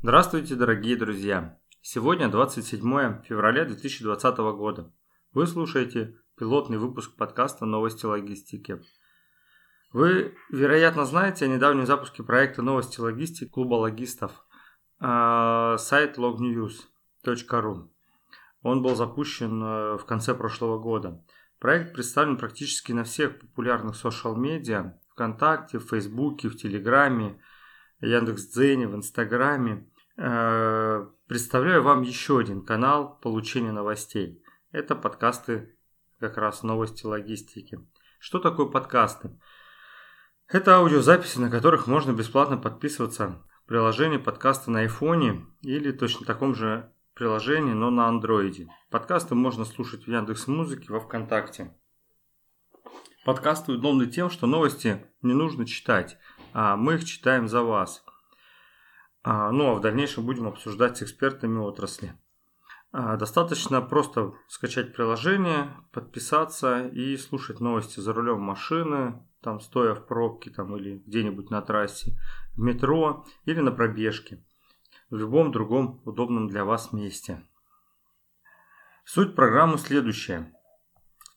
Здравствуйте, дорогие друзья! Сегодня 27 февраля 2020 года. Вы слушаете пилотный выпуск подкаста «Новости логистики». Вы, вероятно, знаете о недавнем запуске проекта «Новости логистики» клуба логистов э, сайт lognews.ru. Он был запущен э, в конце прошлого года. Проект представлен практически на всех популярных социал-медиа ВКонтакте, в Фейсбуке, в Телеграме, Яндекс.Дзене, в Инстаграме. Э, представляю вам еще один канал получения новостей. Это подкасты, как раз новости логистики. Что такое подкасты? Это аудиозаписи, на которых можно бесплатно подписываться в приложении подкаста на айфоне или точно таком же приложении, но на андроиде. Подкасты можно слушать в Яндекс Музыке, во Вконтакте. Подкасты удобны тем, что новости не нужно читать, а мы их читаем за вас. А, ну а в дальнейшем будем обсуждать с экспертами отрасли. А, достаточно просто скачать приложение, подписаться и слушать новости за рулем машины, там стоя в пробке там, или где-нибудь на трассе, в метро или на пробежке, в любом другом удобном для вас месте. Суть программы следующая.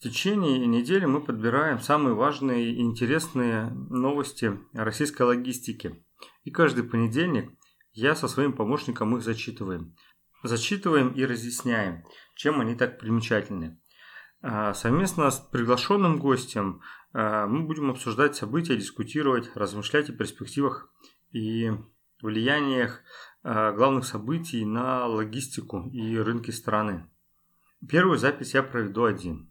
В течение недели мы подбираем самые важные и интересные новости российской логистики. И каждый понедельник я со своим помощником их зачитываем. Зачитываем и разъясняем, чем они так примечательны. А, совместно с приглашенным гостем а, мы будем обсуждать события, дискутировать, размышлять о перспективах и влияниях а, главных событий на логистику и рынки страны. Первую запись я проведу один –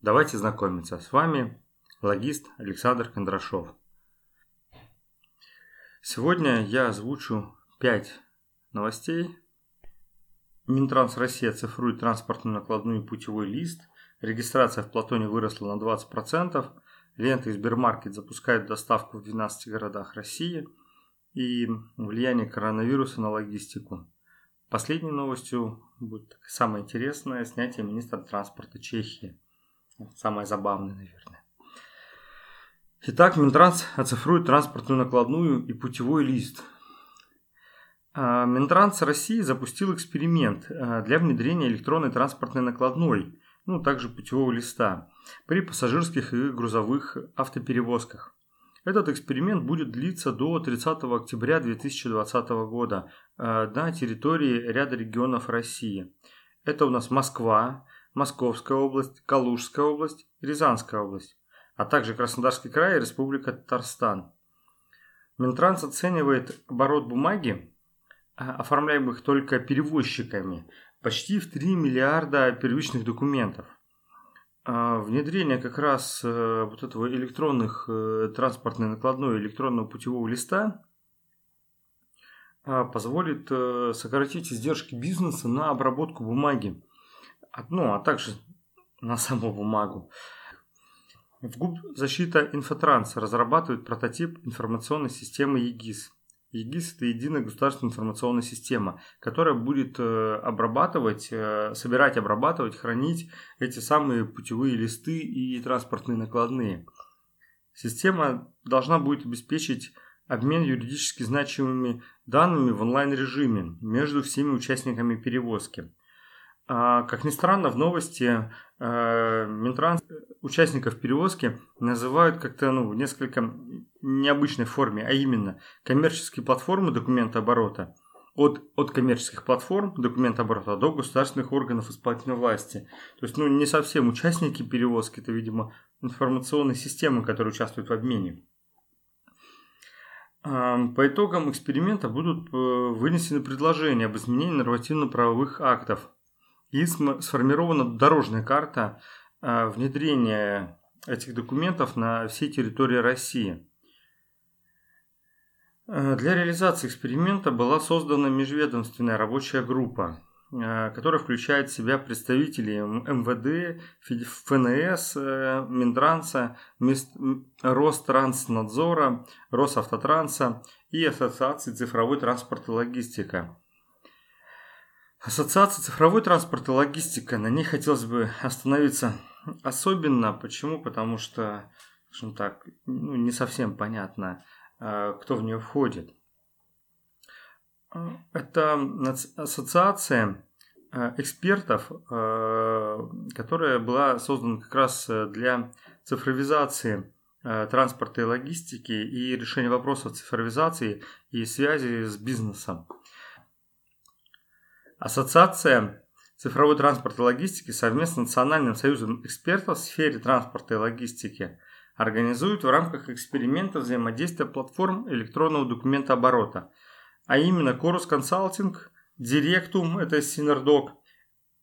Давайте знакомиться. С вами логист Александр Кондрашов. Сегодня я озвучу 5 новостей. Минтранс России цифрует транспортную накладную путевой лист. Регистрация в Платоне выросла на 20%. Лента и Сбермаркет запускают доставку в 12 городах России. И влияние коронавируса на логистику. Последней новостью будет самое интересное – снятие министра транспорта Чехии – Самое забавное, наверное. Итак, Минтранс оцифрует транспортную накладную и путевой лист. А, Минтранс России запустил эксперимент а, для внедрения электронной транспортной накладной, ну, также путевого листа, при пассажирских и грузовых автоперевозках. Этот эксперимент будет длиться до 30 октября 2020 года а, на территории ряда регионов России. Это у нас Москва, Московская область, Калужская область, Рязанская область, а также Краснодарский край и Республика Татарстан. Минтранс оценивает оборот бумаги, а, оформляемых только перевозчиками, почти в 3 миллиарда первичных документов. А, внедрение как раз э, вот этого электронных э, транспортной накладной электронного путевого листа а, позволит э, сократить издержки бизнеса на обработку бумаги ну, а также на саму бумагу. В ГУП «Защита Инфотранс» разрабатывает прототип информационной системы ЕГИС. ЕГИС – это единая государственная информационная система, которая будет э, обрабатывать, э, собирать, обрабатывать, хранить эти самые путевые листы и транспортные накладные. Система должна будет обеспечить обмен юридически значимыми данными в онлайн-режиме между всеми участниками перевозки. А, как ни странно, в новости э, Минтранс участников перевозки называют как-то ну, в несколько необычной форме, а именно коммерческие платформы документооборота от, от коммерческих платформ документооборота до государственных органов исполнительной власти. То есть, ну, не совсем участники перевозки, это, видимо, информационные системы, которые участвуют в обмене. По итогам эксперимента будут э, вынесены предложения об изменении нормативно-правовых актов – и сформирована дорожная карта а, внедрения этих документов на всей территории России. А, для реализации эксперимента была создана межведомственная рабочая группа, а, которая включает в себя представителей МВД, ФНС, э, Минтранса, Ространснадзора, Росавтотранса и Ассоциации цифровой транспорт и логистика. Ассоциация цифровой транспорт и логистика, на ней хотелось бы остановиться особенно. Почему? Потому что, скажем так, ну, не совсем понятно, а, кто в нее входит. Это ассоциация э, экспертов, которая была создана как раз для цифровизации транспорта и логистики и решения вопросов цифровизации и связи с бизнесом. Ассоциация цифровой транспорт и логистики совместно с Национальным союзом экспертов в сфере транспорта и логистики организует в рамках эксперимента взаимодействия платформ электронного документа оборота, а именно Chorus Consulting, Directum, это Synerdoc,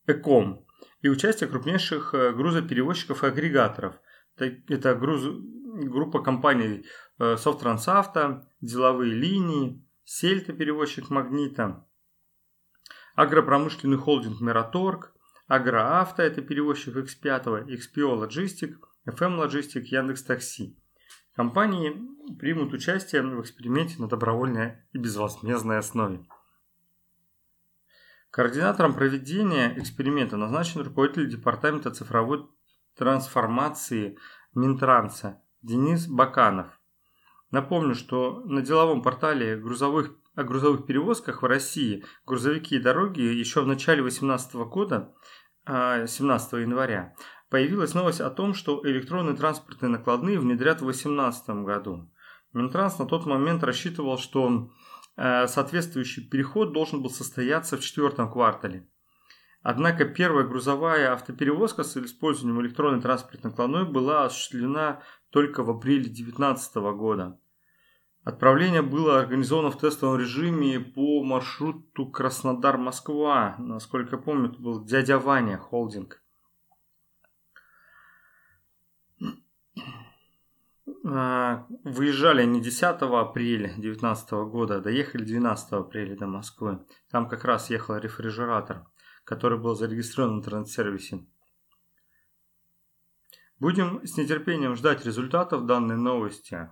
Ecom и участие крупнейших э, грузоперевозчиков и агрегаторов. Это груз, группа компаний э, Софтрансавто, деловые линии, Сельта перевозчик Магнита, агропромышленный холдинг Мираторг, Агроавто, это перевозчик X5, XPO Logistic, FM Logistic, Яндекс Такси. Компании примут участие в эксперименте на добровольной и безвозмездной основе. Координатором проведения эксперимента назначен руководитель Департамента цифровой трансформации Минтранса Денис Баканов. Напомню, что на деловом портале грузовых о грузовых перевозках в России грузовики и дороги еще в начале 2018 года, 17 а, января, появилась новость о том, что электронные транспортные накладные внедрят в 2018 году. Минтранс на тот момент рассчитывал, что а, соответствующий переход должен был состояться в четвертом квартале. Однако первая грузовая автоперевозка с использованием электронной транспортной накладной была осуществлена только в апреле 2019 года. Отправление было организовано в тестовом режиме по маршруту Краснодар-Москва. Насколько я помню, это был дядя Ваня холдинг. А, выезжали они 10 апреля 2019 года, доехали 12 апреля до Москвы. Там как раз ехал рефрижератор, который был зарегистрирован в интернет-сервисе. Будем с нетерпением ждать результатов данной новости.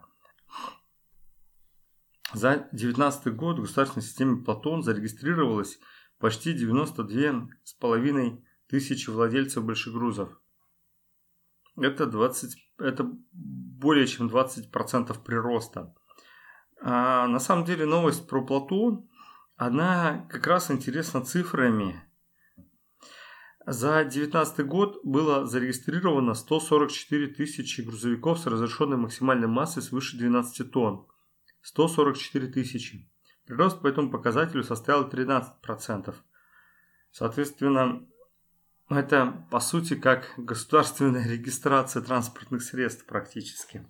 За 2019 год в государственной системе Платон зарегистрировалось почти 92,5 тысячи владельцев большегрузов. Это, 20, это более чем 20% прироста. А на самом деле новость про Платон, она как раз интересна цифрами. За 2019 год было зарегистрировано 144 тысячи грузовиков с разрешенной максимальной массой свыше 12 тонн. 144 тысячи. Прирост по этому показателю составил 13%. Соответственно, это по сути как государственная регистрация транспортных средств практически.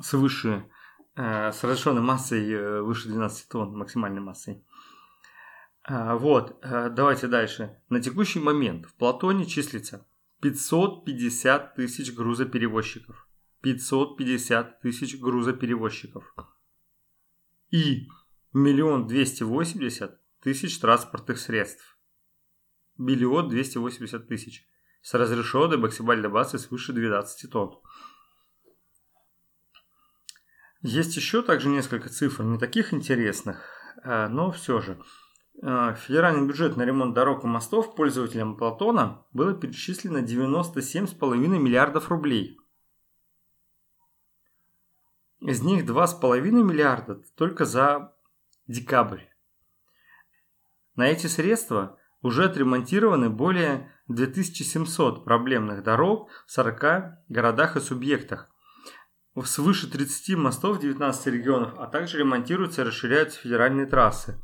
Свыше, э, с разрешенной массой э, выше 12 тонн, максимальной массой. А, вот, э, давайте дальше. На текущий момент в Платоне числится 550 тысяч грузоперевозчиков. 550 тысяч грузоперевозчиков и миллион двести восемьдесят тысяч транспортных средств. Миллион двести восемьдесят тысяч с разрешенной максимальной массой свыше 12 тонн. Есть еще также несколько цифр, не таких интересных, а, но все же. А, федеральный бюджет на ремонт дорог и мостов пользователям Платона было перечислено 97,5 миллиардов рублей – из них 2,5 миллиарда только за декабрь. На эти средства уже отремонтированы более 2700 проблемных дорог в 40 городах и субъектах. Свыше 30 мостов в 19 регионов, а также ремонтируются и расширяются федеральные трассы.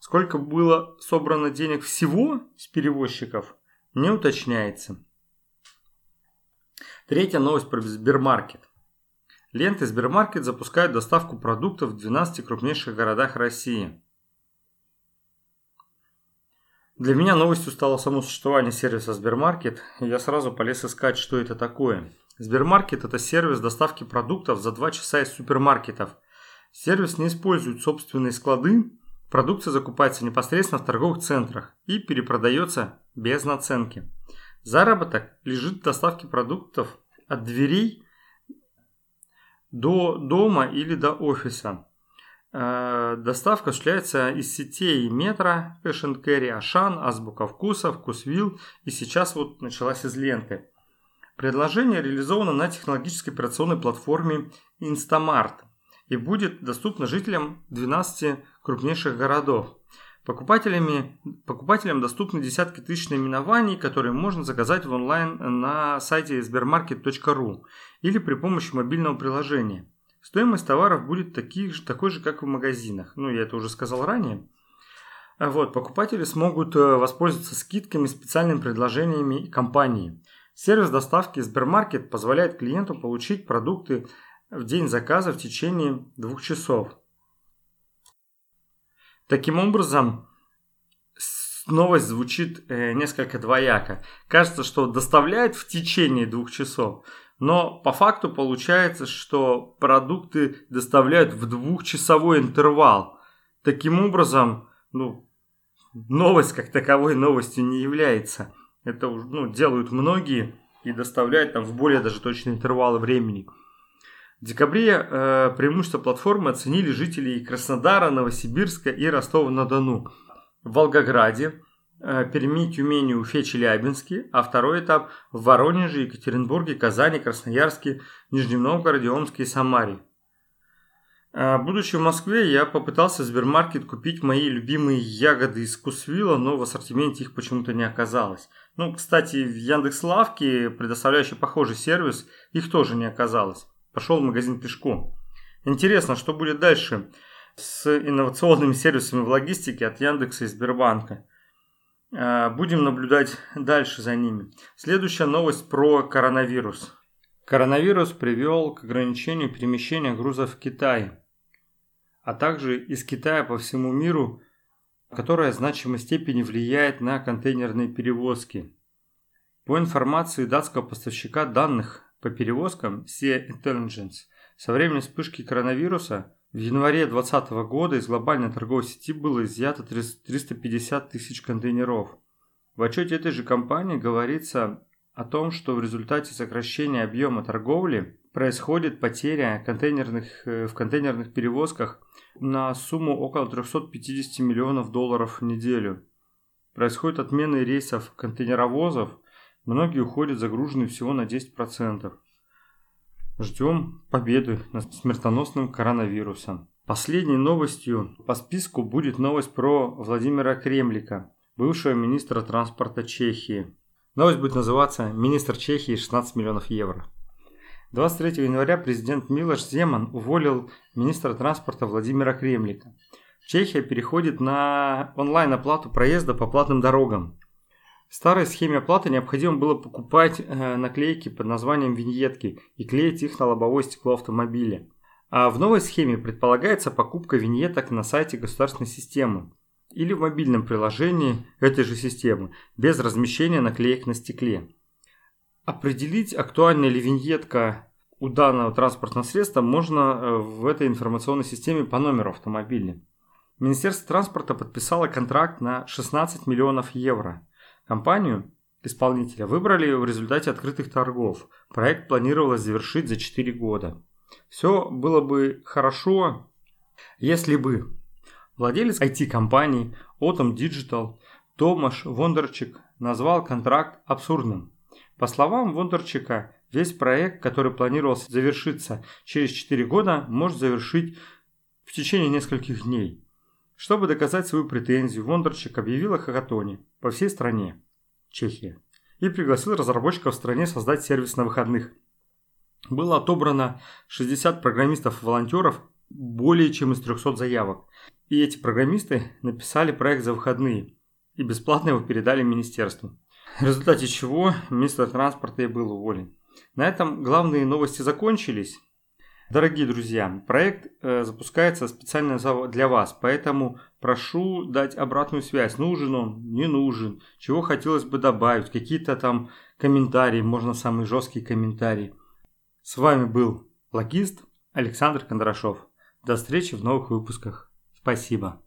Сколько было собрано денег всего с перевозчиков, не уточняется. Третья новость про Сбермаркет. Лента Сбермаркет запускает доставку продуктов в 12 крупнейших городах России. Для меня новостью стало само существование сервиса Сбермаркет, и я сразу полез искать, что это такое. Сбермаркет – это сервис доставки продуктов за 2 часа из супермаркетов. Сервис не использует собственные склады, продукция закупается непосредственно в торговых центрах и перепродается без наценки. Заработок лежит в доставке продуктов от дверей до дома или до офиса. Э, доставка осуществляется из сетей Метро, Cash Carry, Ашан, Азбука Вкуса, Вкусвилл и сейчас вот началась из ленты. Предложение реализовано на технологической операционной платформе Instamart и будет доступна жителям 12 крупнейших городов. Покупателями, покупателям доступны десятки тысяч наименований, которые можно заказать в онлайн на сайте sbermarket.ru или при помощи мобильного приложения. Стоимость товаров будет таких, такой же, как в магазинах. Ну, я это уже сказал ранее. Вот, покупатели смогут э, воспользоваться скидками, специальными предложениями компании. Сервис доставки Сбермаркет позволяет клиенту получить продукты в день заказа в течение двух часов. Таким образом, новость звучит э, несколько двояко. Кажется, что доставляет в течение двух часов, но по факту получается, что продукты доставляют в двухчасовой интервал. Таким образом, ну, новость как таковой новостью не является. Это ну, делают многие и доставляют там в более даже точные интервалы времени. В декабре э, преимущество платформы оценили жители Краснодара, Новосибирска и Ростова-на-Дону. В Волгограде, э, Перми, Тюмени, Уфе, Челябинске, а второй этап в Воронеже, Екатеринбурге, Казани, Красноярске, Нижнем Новгороде, Омске и Самаре. Э, будучи в Москве, я попытался в Сбермаркет купить мои любимые ягоды из Кусвилла, но в ассортименте их почему-то не оказалось. Ну, кстати, в Яндекс.Лавке, предоставляющий похожий сервис, их тоже не оказалось пошел в магазин пешком. Интересно, что будет дальше с инновационными сервисами в логистике от Яндекса и Сбербанка. А, будем наблюдать дальше за ними. Следующая новость про коронавирус. Коронавирус привел к ограничению перемещения грузов в Китай, а также из Китая по всему миру, которая в значимой степени влияет на контейнерные перевозки. По информации датского поставщика данных по перевозкам SEA Intelligence со времени вспышки коронавируса в январе 2020 года из глобальной торговой сети было изъято 350 тысяч контейнеров. В отчете этой же компании говорится о том, что в результате сокращения объема торговли происходит потеря контейнерных, э, в контейнерных перевозках на сумму около 350 миллионов долларов в неделю. Происходит отмена рейсов контейнеровозов – Многие уходят загруженные всего на 10%. Ждем победы над смертоносным коронавирусом. Последней новостью по списку будет новость про Владимира Кремлика, бывшего министра транспорта Чехии. Новость будет называться «Министр Чехии 16 миллионов евро». 23 января президент Милош Земан уволил министра транспорта Владимира Кремлика. Чехия переходит на онлайн-оплату проезда по платным дорогам. Старой схеме оплаты необходимо было покупать э, наклейки под названием виньетки и клеить их на лобовое стекло автомобиля. А в новой схеме предполагается покупка виньеток на сайте государственной системы или в мобильном приложении этой же системы, без размещения наклеек на стекле. Определить, актуальна ли виньетка у данного транспортного средства можно э, в этой информационной системе по номеру автомобиля. Министерство транспорта подписало контракт на 16 миллионов евро – Компанию исполнителя выбрали в результате открытых торгов. Проект планировалось завершить за 4 года. Все было бы хорошо, если бы владелец IT-компании Autumn Digital Томаш Вондарчик назвал контракт абсурдным. По словам Вондарчика, весь проект, который планировался завершиться через 4 года, может завершить в течение нескольких дней. Чтобы доказать свою претензию, Вондарчик объявил о хакатоне по всей стране, Чехия, и пригласил разработчиков в стране создать сервис на выходных. Было отобрано 60 программистов-волонтеров, более чем из 300 заявок. И эти программисты написали проект за выходные и бесплатно его передали министерству. В результате чего министр транспорта и был уволен. На этом главные новости закончились. Дорогие друзья, проект э, запускается специально для вас, поэтому прошу дать обратную связь. Нужен он, не нужен, чего хотелось бы добавить, какие-то там комментарии, можно самые жесткие комментарии. С вами был логист Александр Кондрашов. До встречи в новых выпусках. Спасибо.